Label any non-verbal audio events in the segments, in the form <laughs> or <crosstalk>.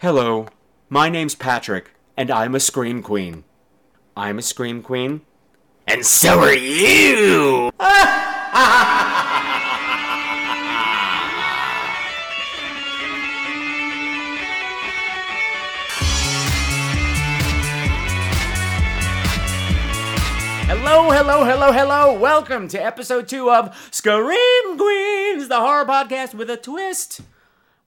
Hello, my name's Patrick, and I'm a Scream Queen. I'm a Scream Queen, and so are you! Hello, hello, hello, hello. Welcome to episode two of Scream Queens, the horror podcast with a twist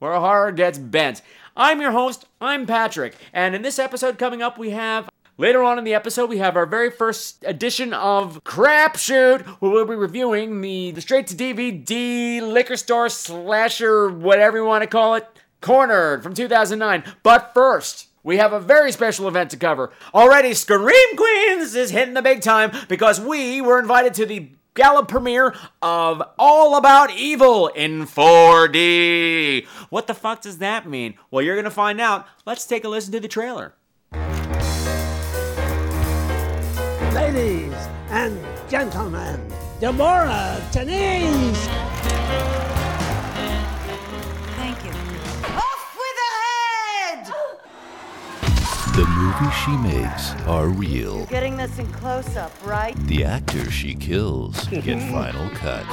where horror gets bent. I'm your host, I'm Patrick, and in this episode coming up, we have. Later on in the episode, we have our very first edition of Crapshoot, where we'll be reviewing the, the straight to DVD liquor store slasher, whatever you want to call it, Cornered from 2009. But first, we have a very special event to cover. Already, Scream Queens is hitting the big time because we were invited to the gala premiere of All About Evil in 4D. What the fuck does that mean? Well, you're going to find out. Let's take a listen to the trailer. Ladies and gentlemen, Deborah Tennis. The movies she makes are real. Getting this in close up, right? The actors she kills get <laughs> final cut.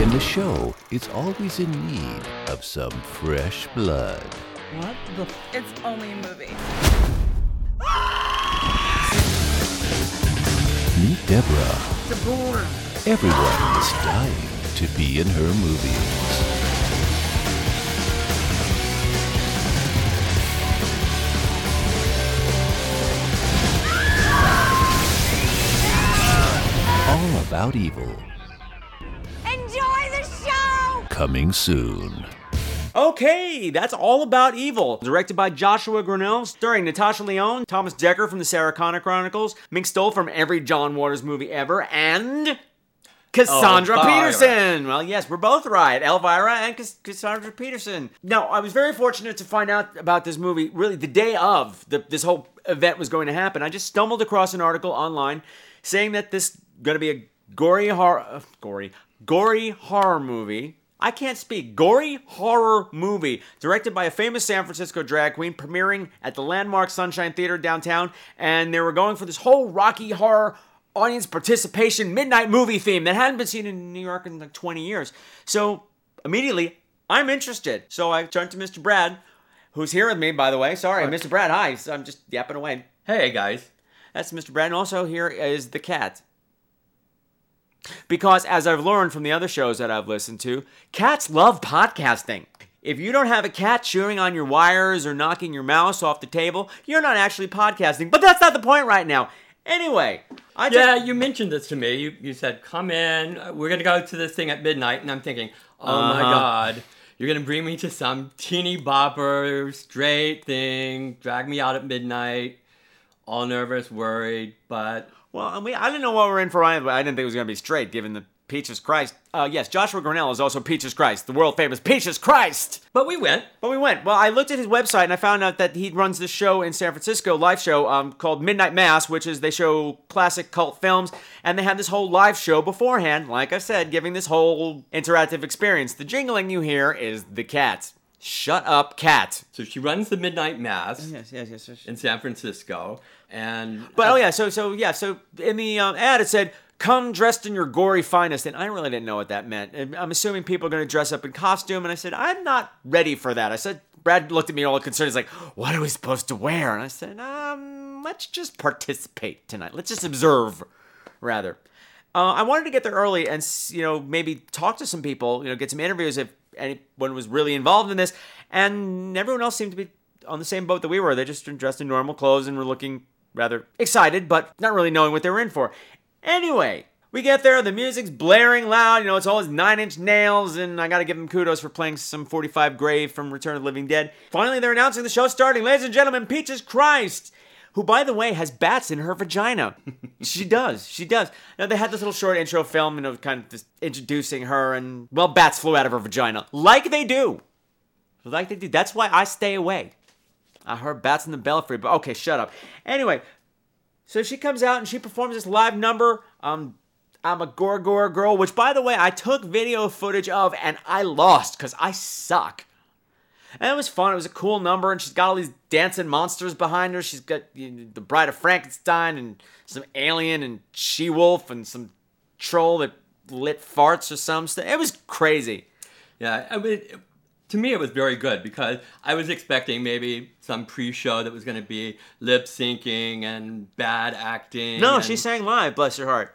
And the show is always in need of some fresh blood. What the? It's only a movie. Meet Deborah. Deborah. Everyone is dying to be in her movies. All About Evil, Enjoy the show! coming soon. Okay, that's all about evil. Directed by Joshua Grannell, starring Natasha Lyonne, Thomas Decker from the Sarah Connor Chronicles, Mink Stole from every John Waters movie ever, and Cassandra oh, Elvira. Peterson. Well, yes, we're both right. Elvira and Cass- Cassandra Peterson. Now, I was very fortunate to find out about this movie really the day of the, this whole event was going to happen. I just stumbled across an article online saying that this going to be a gory horror, uh, gory, gory horror movie. I can't speak. Gory horror movie directed by a famous San Francisco drag queen, premiering at the landmark Sunshine Theater downtown, and they were going for this whole Rocky horror audience participation midnight movie theme that hadn't been seen in New York in like 20 years. So immediately, I'm interested. So I turned to Mr. Brad, who's here with me, by the way. Sorry, Mr. Brad. Hi. So I'm just yapping away. Hey guys. That's Mr. Brad. And also here is the cat. Because as I've learned from the other shows that I've listened to, cats love podcasting. If you don't have a cat chewing on your wires or knocking your mouse off the table, you're not actually podcasting. But that's not the point right now. Anyway, I just- Yeah, you mentioned this to me. You, you said, come in. We're going to go to this thing at midnight. And I'm thinking, oh my Uh-huh. God. You're going to bring me to some teeny bopper, straight thing, drag me out at midnight, all nervous, worried. But Well, I mean, I didn't know what we were in for I didn't think it was going to be straight, given the Peaches Christ. Uh, yes, Joshua Grannell is also Peaches Christ, the world famous Peaches Christ. but we went. But we went. Well, I looked at his website and I found out that he runs this show in San Francisco, live show um, called Midnight Mass, which is they show classic cult films, and they had this whole live show beforehand. Like I said, giving this whole interactive experience. The jingling you hear is the cat. Shut up, cat. So she runs the midnight mass Yes, yes, yes. yes. in San Francisco. And But oh yeah, so so yeah, so in the um, ad it said come dressed in your gory finest, and I really didn't know what that meant. I'm assuming people are going to dress up in costume, and I said I'm not ready for that. I said Brad looked at me all concerned. He's like, "What are we supposed to wear?" And I said, "Um, let's just participate tonight. Let's just observe, rather." Uh, I wanted to get there early and you know maybe talk to some people, you know, get some interviews if anyone was really involved in this, and everyone else seemed to be on the same boat that we were. They just dressed in normal clothes and were looking rather excited, but not really knowing what they were in for. Anyway, we get there, the music's blaring loud, you know, it's all his nine inch nails, and I gotta give him kudos for playing some 45 Grave from Return of the Living Dead. Finally, they're announcing the show starting. Ladies and gentlemen, Peaches Christ! Who, by the way, has bats in her vagina. <laughs> she does. She does. Now, they had this little short intro film, you know, kind of just introducing her, and, well, bats flew out of her vagina. Like they do. Like they do. That's why I stay away. I heard bats in the belfry, but okay, shut up. Anyway, so she comes out and she performs this live number. Um, I'm a Gorgor girl, which by the way, I took video footage of and I lost because I suck. And it was fun. It was a cool number, and she's got all these dancing monsters behind her. She's got you know, the Bride of Frankenstein and some alien and she wolf and some troll that lit farts or some stuff. It was crazy. Yeah, I mean, to me, it was very good because I was expecting maybe some pre-show that was going to be lip syncing and bad acting. No, she sang live. Bless her heart.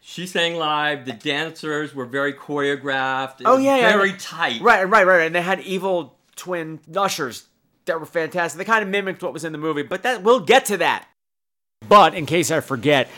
She sang live. The dancers were very choreographed. It Oh yeah, yeah, very tight. Right, right, right, right. And they had evil twin ushers that were fantastic. They kind of mimicked what was in the movie, but that we'll get to that. But in case I forget,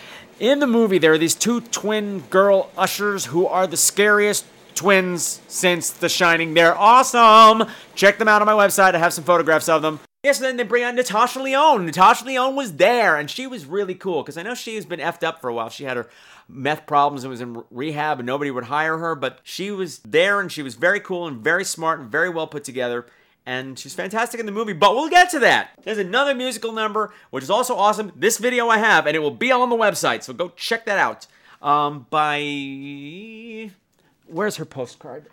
in the movie there are these two twin girl ushers who are the scariest twins since The Shining. They're awesome. Check them out on my website. I have some photographs of them. Yes, then they bring out Natasha Lyonne. Natasha Lyonne was there, and she was really cool because I know she has been effed up for a while. She had her meth problems and was in rehab, and nobody would hire her. But she was there, and she was very cool and very smart and very well put together. And she's fantastic in the movie, but we'll get to that. There's another musical number, which is also awesome. This video I have, and it will be on the website, so go check that out. Um, by. Where's her postcard?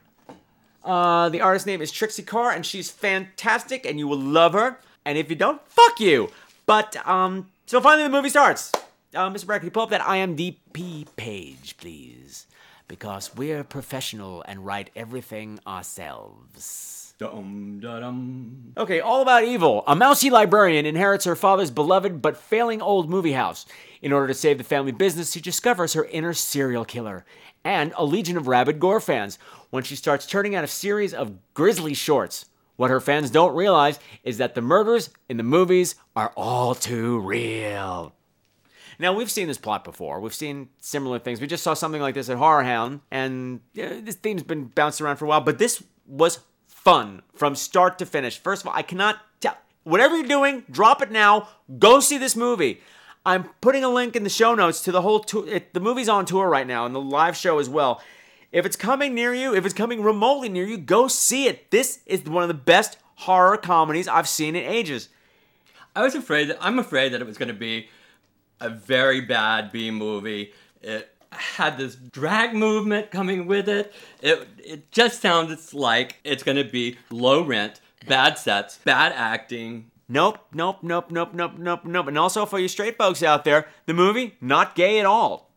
Uh, the artist name is Trixi Carr, and she's fantastic, and you will love her. And if you don't, fuck you. But um, so finally the movie starts. Uh, Mr. You pull up that IMDb page, please? Because we're professional and write everything ourselves. Dum, da, dum. Okay, all about evil. A mousy librarian inherits her father's beloved but failing old movie house. In order to save the family business, she discovers her inner serial killer and a legion of rabid gore fans when she starts turning out a series of grisly shorts. What her fans don't realize is that the murders in the movies are all too real. Now we've seen this plot before. We've seen similar things. We just saw something like this at Horror Hound, and uh, this theme's been bounced around for a while. But this was fun from start to finish. First of all, I cannot tell. Whatever you're doing, drop it now. Go see this movie. I'm putting a link in the show notes to the whole tour. It, the movie's on tour right now, and the live show as well. If it's coming near you, if it's coming remotely near you, go see it. This is one of the best horror comedies I've seen in ages. I was afraid that I'm afraid that it was going to be a very bad B movie. It had this drag movement coming with it. It it just sounds like it's going to be low rent, bad sets, bad acting. Nope, nope, nope, nope, nope, nope, nope. And also for you straight folks out there, the movie not gay at all.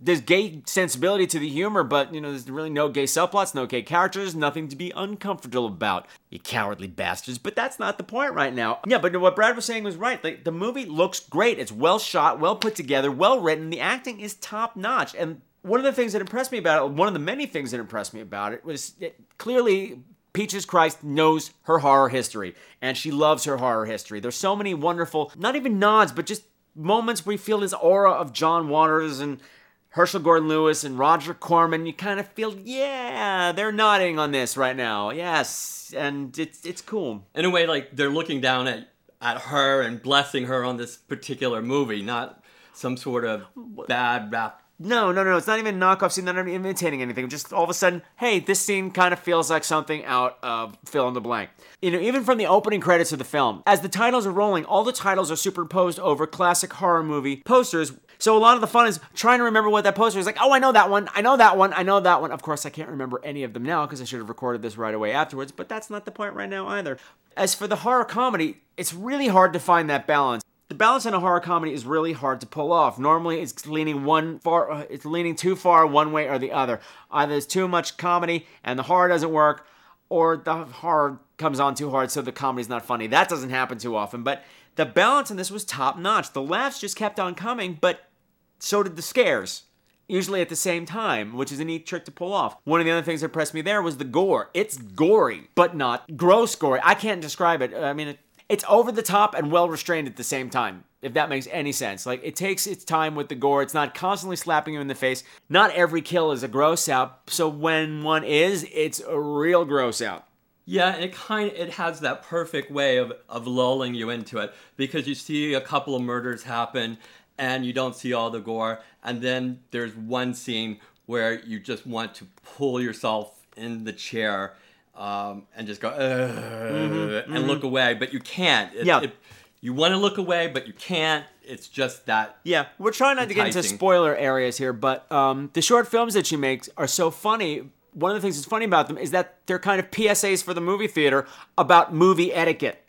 There's gay sensibility to the humor, but you know, there's really no gay subplots, no gay characters, nothing to be uncomfortable about. You cowardly bastards. But that's not the point right now. Yeah, but what Brad was saying was right. Like the movie looks great. It's well shot, well put together, well written. The acting is top notch. And one of the things that impressed me about it, one of the many things that impressed me about it, was it, clearly Peaches Christ knows her horror history and she loves her horror history. There's so many wonderful, not even nods, but just moments where you feel this aura of John Waters and Herschell Gordon Lewis and Roger Corman. You kind of feel, yeah, they're nodding on this right now. Yes. And it's it's cool. In a way, like they're looking down at at her and blessing her on this particular movie, not some sort of bad rap. No, no, no. It's not even a knockoff scene. They're Not even imitating anything. Just all of a sudden, hey, this scene kind of feels like something out of fill in the blank. You know, even from the opening credits of the film, as the titles are rolling, all the titles are superimposed over classic horror movie posters. So a lot of the fun is trying to remember what that poster is like. Oh, I know that one. I know that one. I know that one. Of course, I can't remember any of them now because I should have recorded this right away afterwards. But that's not the point right now either. As for the horror comedy, it's really hard to find that balance. The balance in a horror comedy is really hard to pull off. Normally, it's leaning one far, uh, it's leaning too far one way or the other. Either there's too much comedy and the horror doesn't work, or the horror comes on too hard so the comedy's not funny. That doesn't happen too often. But the balance in this was top notch. The laughs just kept on coming, but so did the scares. Usually at the same time, which is a neat trick to pull off. One of the other things that impressed me there was the gore. It's gory, but not gross gory. I can't describe it. I mean, it, it's over the top and well restrained at the same time, if that makes any sense. Like, it takes its time with the gore. It's not constantly slapping you in the face. Not every kill is a gross out, so when one is, it's a real gross out. Yeah, and it kind of, it has that perfect way of, of lulling you into it because you see a couple of murders happen and you don't see all the gore, and then there's one scene where you just want to pull yourself in the chair um, and just go "Ugh," and look away, but you can't. It- Yeah. it- you want to look away, but you can't. It's just that. Yeah, we're trying not to get into spoiler areas here, but um, the short films that she makes are so funny one of the things that's funny about them is that they're kind of PSAs for the movie theater about movie etiquette.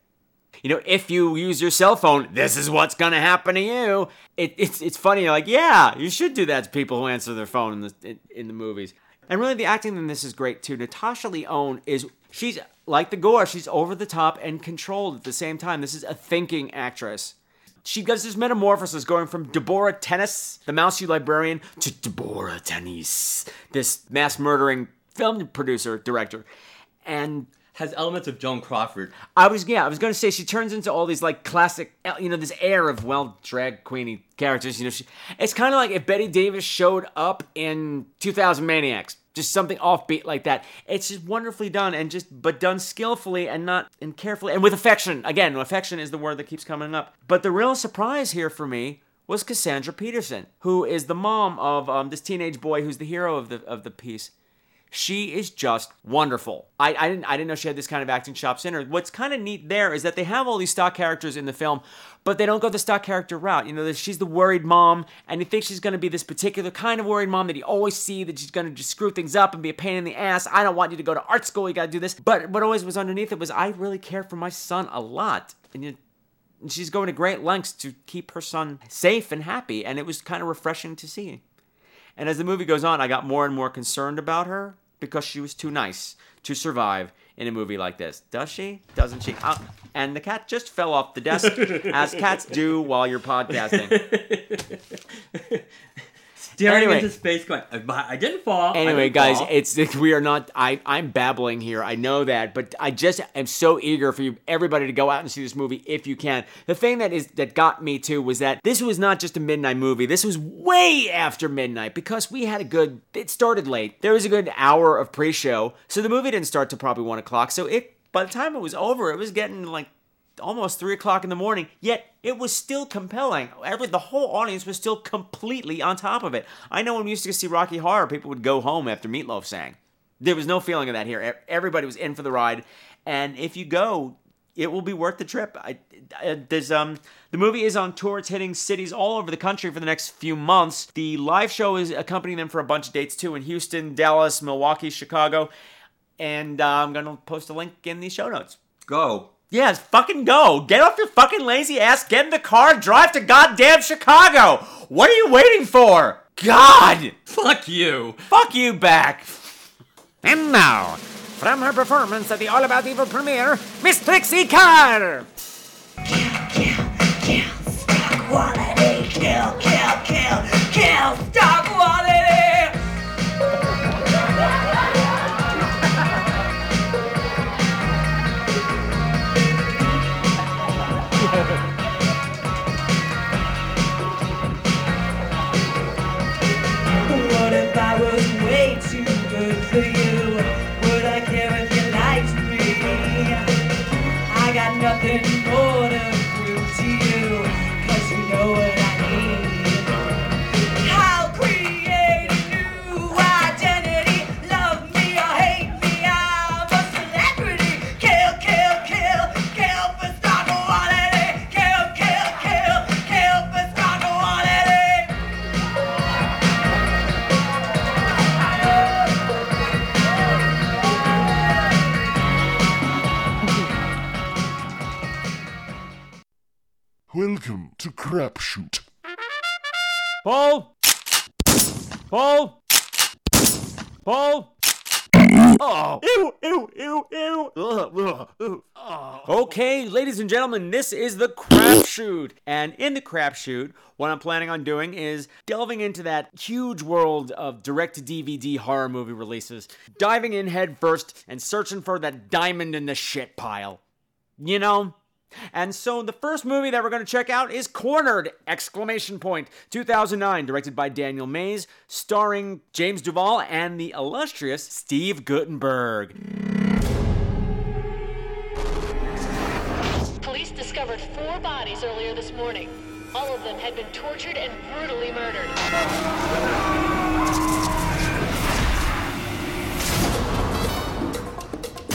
You know, if you use your cell phone, this is what's gonna happen to you. It, it's it's funny. You're like, yeah, you should do that to people who answer their phone in the in, in the movies. And really, the acting in this is great too. Natasha Lyonne is she's like the gore. She's over the top and controlled at the same time. This is a thinking actress. She does this metamorphosis going from Deborah Tennis, the mousy librarian, to Deborah Tennis, this mass murdering film producer, director. And Has elements of Joan Crawford. I was yeah, I was gonna say she turns into all these like classic, you know, this air of well drag queeny characters. You know, she, it's kind of like if Bette Davis showed up in 2000 Maniacs, just something offbeat like that. It's just wonderfully done and just but done skillfully and not and carefully and with affection. Again, affection is the word that keeps coming up. But the real surprise here for me was Cassandra Peterson, who is the mom of um, this teenage boy who's the hero of the of the piece. She is just wonderful. I, I didn't I didn't know she had this kind of acting chops in her. What's kind of neat there is that they have all these stock characters in the film, but they don't go the stock character route. You know, she's the worried mom, and you think she's going to be this particular kind of worried mom that you always see that she's going to just screw things up and be a pain in the ass. I don't want you to go to art school. You got to do this. But what always was underneath it was I really care for my son a lot, and you. And she's going to great lengths to keep her son safe and happy, and it was kind of refreshing to see. And as the movie goes on, I got more and more concerned about her because she was too nice to survive in a movie like this. Does she? Doesn't she? Uh, and the cat just fell off the desk, <laughs> as cats do while you're podcasting. <laughs> Staring Anyway. into space, going, uh, "I I didn't fall. Anyway, didn't guys, fall." it's <laughs> we are not. I I'm babbling here. I know that, but I just am so eager for you, everybody, to go out and see this movie if you can. The thing that is that got me too was that this was not just a midnight movie. This was way after midnight because we had a good. It started late. There was a good hour of pre-show, so the movie didn't start till probably one o'clock. So it by the time it was over, it was getting like almost three o'clock in the morning, yet it was still compelling. Every the whole audience was still completely on top of it. I know when we used to see Rocky Horror, people would go home after Meatloaf sang. There was no feeling of that here. Everybody was in for the ride, and if you go, it will be worth the trip. I, I, there's um the movie is on tour. It's hitting cities all over the country for the next few months. The live show is accompanying them for a bunch of dates too in Houston, Dallas, Milwaukee, Chicago, and uh, I'm gonna post a link in the show notes. go. Yes, fucking go. Get off your fucking lazy ass, get in the car, and drive to goddamn Chicago. What are you waiting for? God! Fuck you. Fuck you back. And now, from her performance at the All About Evil premiere, Miss Trixi Carr! Kill, kill, kill, stock quality, kill, kill, kill, kill, star Ew, ew, ew, ew. Ugh, ugh, ugh. Oh. Okay, ladies and gentlemen, this is the crapshoot. And in the crapshoot, what I'm planning on doing is delving into that huge world of direct to DVD horror movie releases, diving in head first and searching for that diamond in the shit pile. You know? And so the first movie that we're going to check out is Cornered! Exclamation point. 2009, directed by Daniel Maze, starring James Duval and the illustrious Steve Guttenberg. Police discovered four bodies earlier this morning. All of them had been tortured and brutally murdered.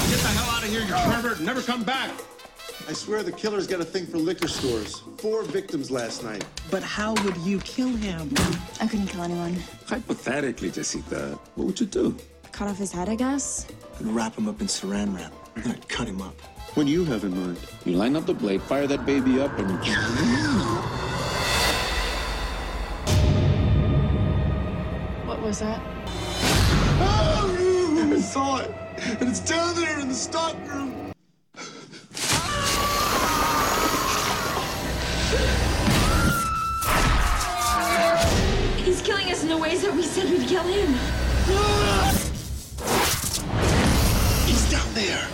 Get the hell out of here, you pervert, never come back. I swear the killer's got a thing for liquor stores. Four victims last night. But how would you kill him? I couldn't kill anyone. Hypothetically, Jessica, what would you do? cut off his head, I guess. And wrap him up in saran wrap. <laughs> We're gonna cut him up. What do you have in mind? You line up the blade, fire that baby up, and. What was that? Oh, I saw it, and it's down there in the stock room. The ways that we said we'd kill him. He's down there.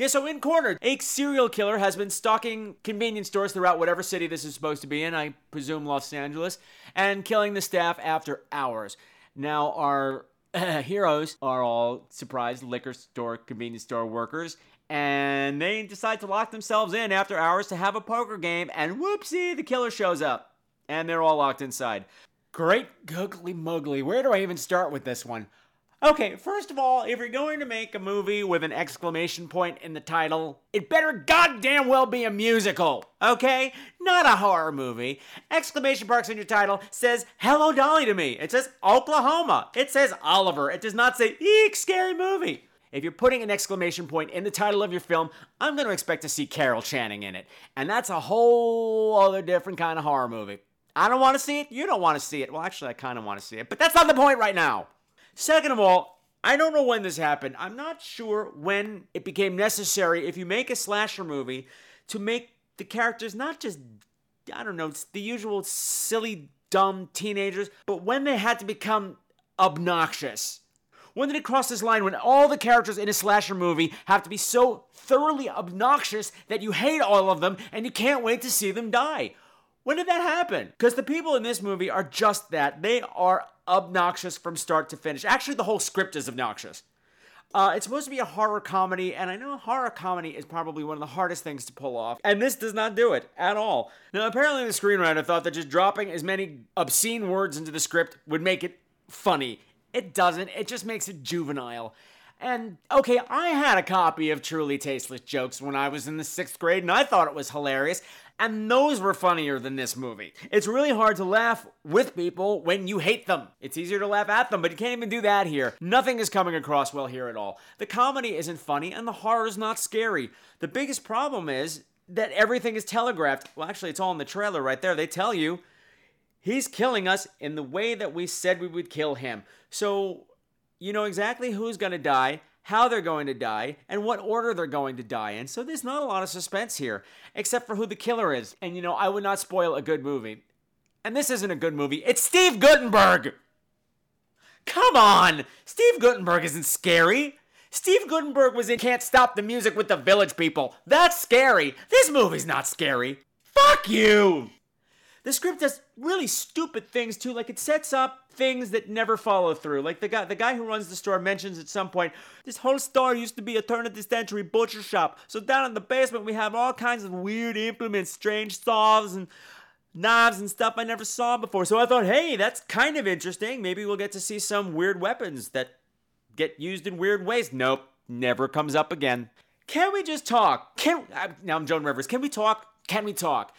Yeah, so in corner, a serial killer has been stalking convenience stores throughout whatever city this is supposed to be in, I presume Los Angeles, and killing the staff after hours. Now, our <clears throat> heroes are all surprised liquor store, convenience store workers, and they decide to lock themselves in after hours to have a poker game, and whoopsie, the killer shows up, and they're all locked inside. Great googly muggly, where do I even start with this one? Okay, first of all, if you're going to make a movie with an exclamation point in the title, it better goddamn well be a musical, okay? Not a horror movie. Exclamation marks in your title says Hello Dolly to me. It says Oklahoma. It says Oliver. It does not say Eek, scary movie. If you're putting an exclamation point in the title of your film, I'm going to expect to see Carol Channing in it. And that's a whole other different kind of horror movie. I don't want to see it. You don't want to see it. Well, actually, I kind of want to see it, but that's not the point right now. Second of all, I don't know when this happened. I'm not sure when it became necessary if you make a slasher movie to make the characters not just, I don't know, it's the usual silly, dumb teenagers, but when they had to become obnoxious. When did it cross this line when all the characters in a slasher movie have to be so thoroughly obnoxious that you hate all of them and you can't wait to see them die? When did that happen? Because the people in this movie are just that. They are obnoxious from start to finish. Actually, the whole script is obnoxious. Uh, it's supposed to be a horror comedy, and I know horror comedy is probably one of the hardest things to pull off, and this does not do it at all. Now, apparently, the screenwriter thought that just dropping as many obscene words into the script would make it funny. It doesn't, it just makes it juvenile. And okay, I had a copy of Truly Tasteless Jokes when I was in the sixth grade, and I thought it was hilarious. And those were funnier than this movie. It's really hard to laugh with people when you hate them. It's easier to laugh at them, but you can't even do that here. Nothing is coming across well here at all. The comedy isn't funny, and the horror is not scary. The biggest problem is that everything is telegraphed. Well, actually, it's all in the trailer right there. They tell you he's killing us in the way that we said we would kill him. So you know exactly who's going to die, how they're going to die, and what order they're going to die in. So there's not a lot of suspense here, except for who the killer is. And you know, I would not spoil a good movie. And this isn't a good movie. It's Steve Guttenberg! Come on! Steve Guttenberg isn't scary. Steve Guttenberg was in Can't Stop the Music with the Village People. That's scary. This movie's not scary. Fuck you! The script does really stupid things too. Like it sets up things that never follow through. Like the guy, the guy who runs the store mentions at some point, this whole store used to be a turn of the century butcher shop. So down in the basement we have all kinds of weird implements, strange saws and knives and stuff I never saw before. So I thought, hey, that's kind of interesting. Maybe we'll get to see some weird weapons that get used in weird ways. Nope, never comes up again. Can we just talk? Can uh, now I'm Joan Rivers. Can we talk? Can we talk?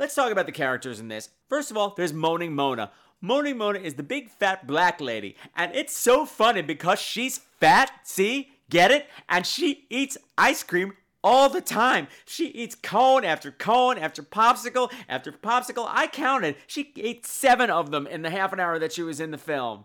Let's talk about the characters in this. First of all, there's Moaning Mona. Moaning Mona is the big fat black lady, and it's so funny because she's fat, see? Get it? And she eats ice cream all the time. She eats cone after cone after popsicle after popsicle. I counted. She ate seven of them in the half an hour that she was in the film.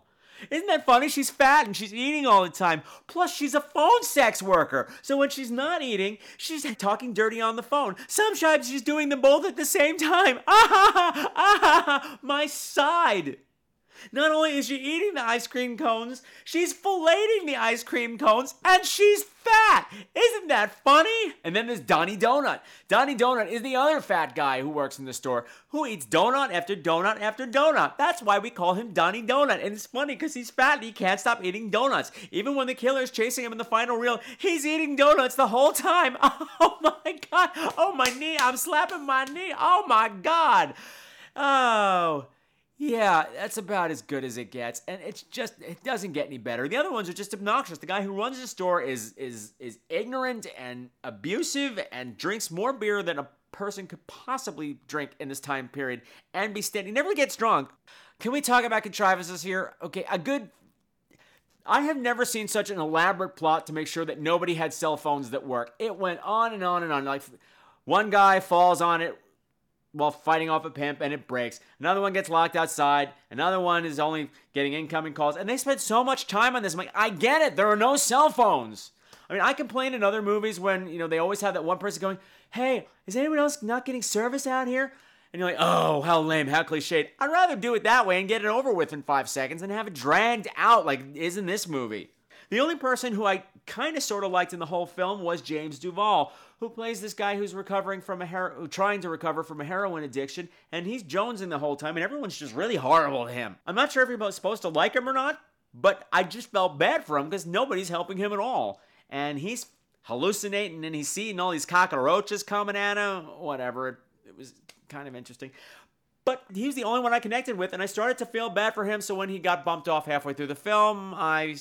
Isn't that funny? She's fat and she's eating all the time. Plus, she's a phone sex worker. So when she's not eating, she's talking dirty on the phone. Sometimes she's doing them both at the same time. <laughs> Ah ha ha! Ah ha ha! My side. Not only is she eating the ice cream cones, she's filleting the ice cream cones, and she's fat. Isn't that funny? And then there's Donnie Donut. Donnie Donut is the other fat guy who works in the store who eats donut after donut after donut. That's why we call him Donnie Donut. And it's funny because he's fat and he can't stop eating donuts. Even when the killer's chasing him in the final reel, he's eating donuts the whole time. <laughs> Oh my god. Oh my knee. I'm slapping my knee. Oh my god. Oh. Yeah, that's about as good as it gets, and it's just it doesn't get any better. The other ones are just obnoxious. The guy who runs the store is is is ignorant and abusive and drinks more beer than a person could possibly drink in this time period and be steady. Never gets drunk. Can we talk about contrivances here? Okay, a good. I have never seen such an elaborate plot to make sure that nobody had cell phones that work. It went on and on and on. Like one guy falls on it while fighting off a pimp and it breaks. Another one gets locked outside. Another one is only getting incoming calls. And they spent so much time on this. I'm like, I get it. There are no cell phones. I mean, I complain in other movies when, you know, they always have that one person going, hey, is anyone else not getting service out here? And you're like, oh, how lame, how cliched. I'd rather do it that way and get it over with in five seconds and have it dragged out like is in this movie. The only person who I kind of sort of liked in the whole film was James Duval, who plays this guy who's recovering from a hero- trying to recover from a heroin addiction, and he's jonesing the whole time, and everyone's just really horrible to him. I'm not sure if everybody's supposed to like him or not, but I just felt bad for him because nobody's helping him at all, and he's hallucinating and he's seeing all these cockroaches coming at him. Whatever, it, it was kind of interesting. But he was the only one I connected with, and I started to feel bad for him. So when he got bumped off halfway through the film, I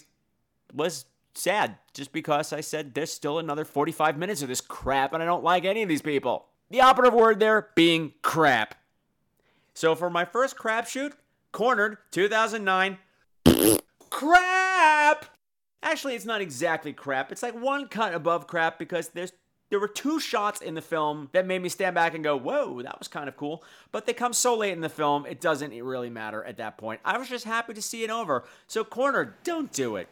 was sad just because I said there's still another 45 minutes of this crap and I don't like any of these people. The operative word there being crap. So for my first crap shoot, Cornered 2009, crap! Actually, it's not exactly crap. It's like one cut above crap because there's there were two shots in the film that made me stand back and go, "Whoa, that was kind of cool." But they come so late in the film, it doesn't really matter at that point. I was just happy to see it over. So, Cornered, don't do it.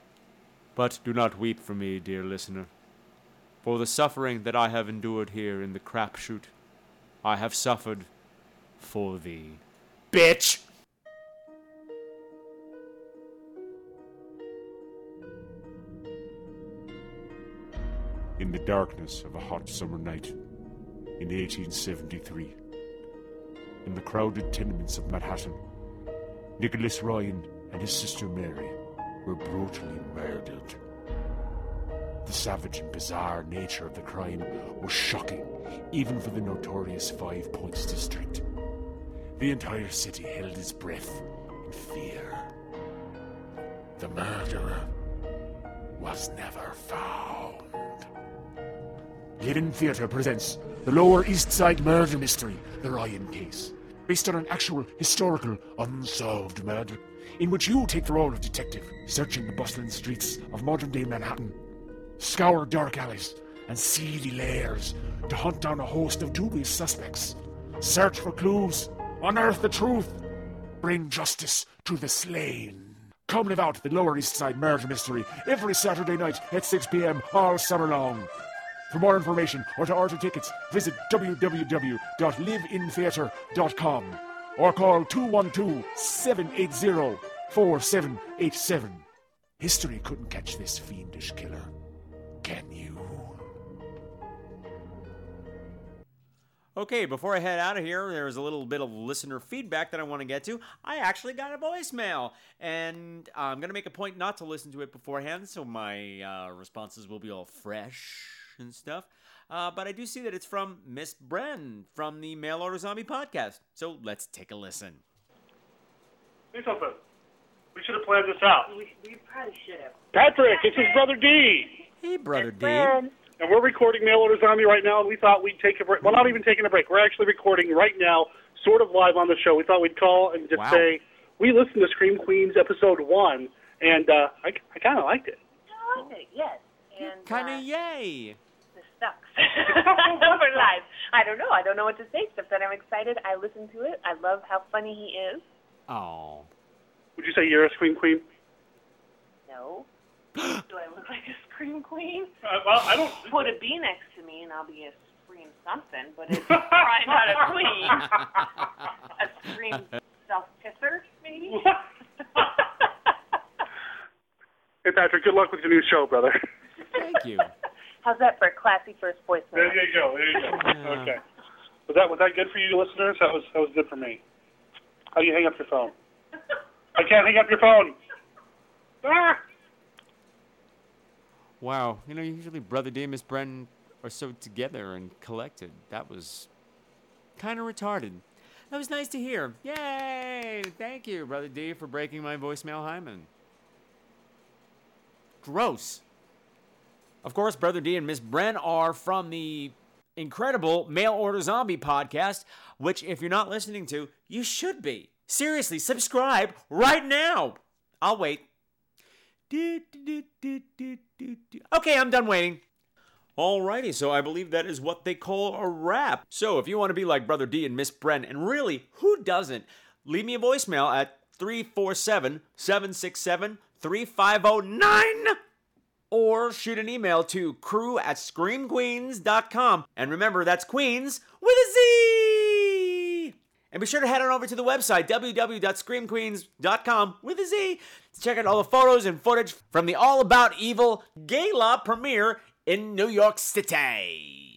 But do not weep for me, dear listener. For the suffering that I have endured here in the crapshoot, I have suffered for thee. Bitch! In the darkness of a hot summer night in 1873, in the crowded tenements of Manhattan, Nicholas Ryan and his sister Mary were brutally murdered. The savage and bizarre nature of the crime was shocking, even for the notorious Five Points District. The entire city held its breath in fear. The murderer was never found. Hidden Theatre presents the Lower East Side Murder Mystery, The Ryan Case, based on an actual historical unsolved murder in which you take the role of detective, searching the bustling streets of modern day Manhattan, scour dark alleys and seedy lairs to hunt down a host of dubious suspects, search for clues, unearth the truth, bring justice to the slain. Come live out the Lower East Side murder mystery every Saturday night at 6 p.m. all summer long. For more information or to order tickets, visit www.liveintheatre.com or call 212 780 4787. History couldn't catch this fiendish killer. Can you? Okay, before I head out of here, there's a little bit of listener feedback that I want to get to. I actually got a voicemail, and I'm going to make a point not to listen to it beforehand, so my uh, responses will be all fresh and stuff. Uh, but I do see that it's from Miss Bren from the Mail Order Zombie podcast. So let's take a listen. Say something. We should have planned this out. We, we probably should have. Patrick, it's his brother D. Hey, brother D. And we're recording Mail Order Zombie right now, and we thought we'd take a break. Well, not even taking a break. We're actually recording right now, sort of live on the show. We thought we'd call and just Wow. say, we listened to Scream Queens episode one, and uh, I, I kind of liked it. I liked it, yes. And Kind of uh, yay. this sucks. We're live. I don't know. I don't know what to say except that I'm excited. I listen to it. I love how funny he is. Oh. Would you say you're a Scream Queen? No. <gasps> Do I look like a scream queen? Uh, well, I don't. Put a bee next to me and I'll be a scream something, but it's <laughs> probably not a queen. a scream self pisser, maybe? <laughs> Hey, Patrick, good luck with your new show, brother. Thank you. <laughs> How's that for a classy first voicemail? There you go. There you go. Okay. Was that was that good for you, listeners? That was that was good for me. How do you hang up your phone? <laughs> I can't hang up your phone. Ah! Wow. You know, usually Brother D and Miss Bren are so together and collected. That was kind of retarded. That was nice to hear. Yay! Thank you, Brother D, for breaking my voicemail hymen. Gross. Of course, Brother D and Miss Bren are from the incredible mail order zombie podcast, which, if you're not listening to, you should be. Seriously, subscribe right now. I'll wait. Okay, I'm done waiting. Alrighty, so I believe that is what they call a wrap. So if you want to be like Brother D and Miss Bren, and really, who doesn't? Leave me a voicemail at 347 767 3509 or shoot an email to crew at screamqueens.com. And remember, that's Queens with a Z! And be sure to head on over to the website, www.screamqueens.com with a Z, to check out all the photos and footage from the All About Evil Gala premiere in New York City.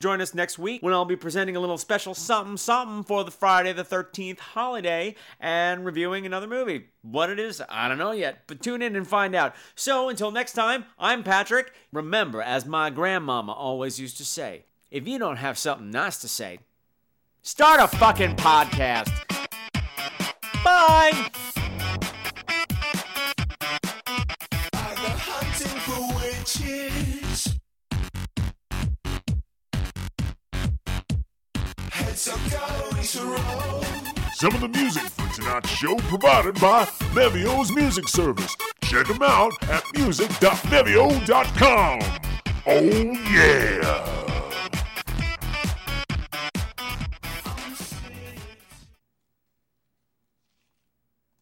Join us next week when I'll be presenting a little special something something for the Friday the 13th holiday and reviewing another movie. What it is, I don't know yet, but tune in and find out. So until next time, I'm Patrick. Remember, as my grandmama always used to say, if you don't have something nice to say, start a fucking podcast. Bye! hunting for witches. Some of the music for tonight's show provided by Mevio's Music Service. Check them out at music.mevio.com. Oh yeah!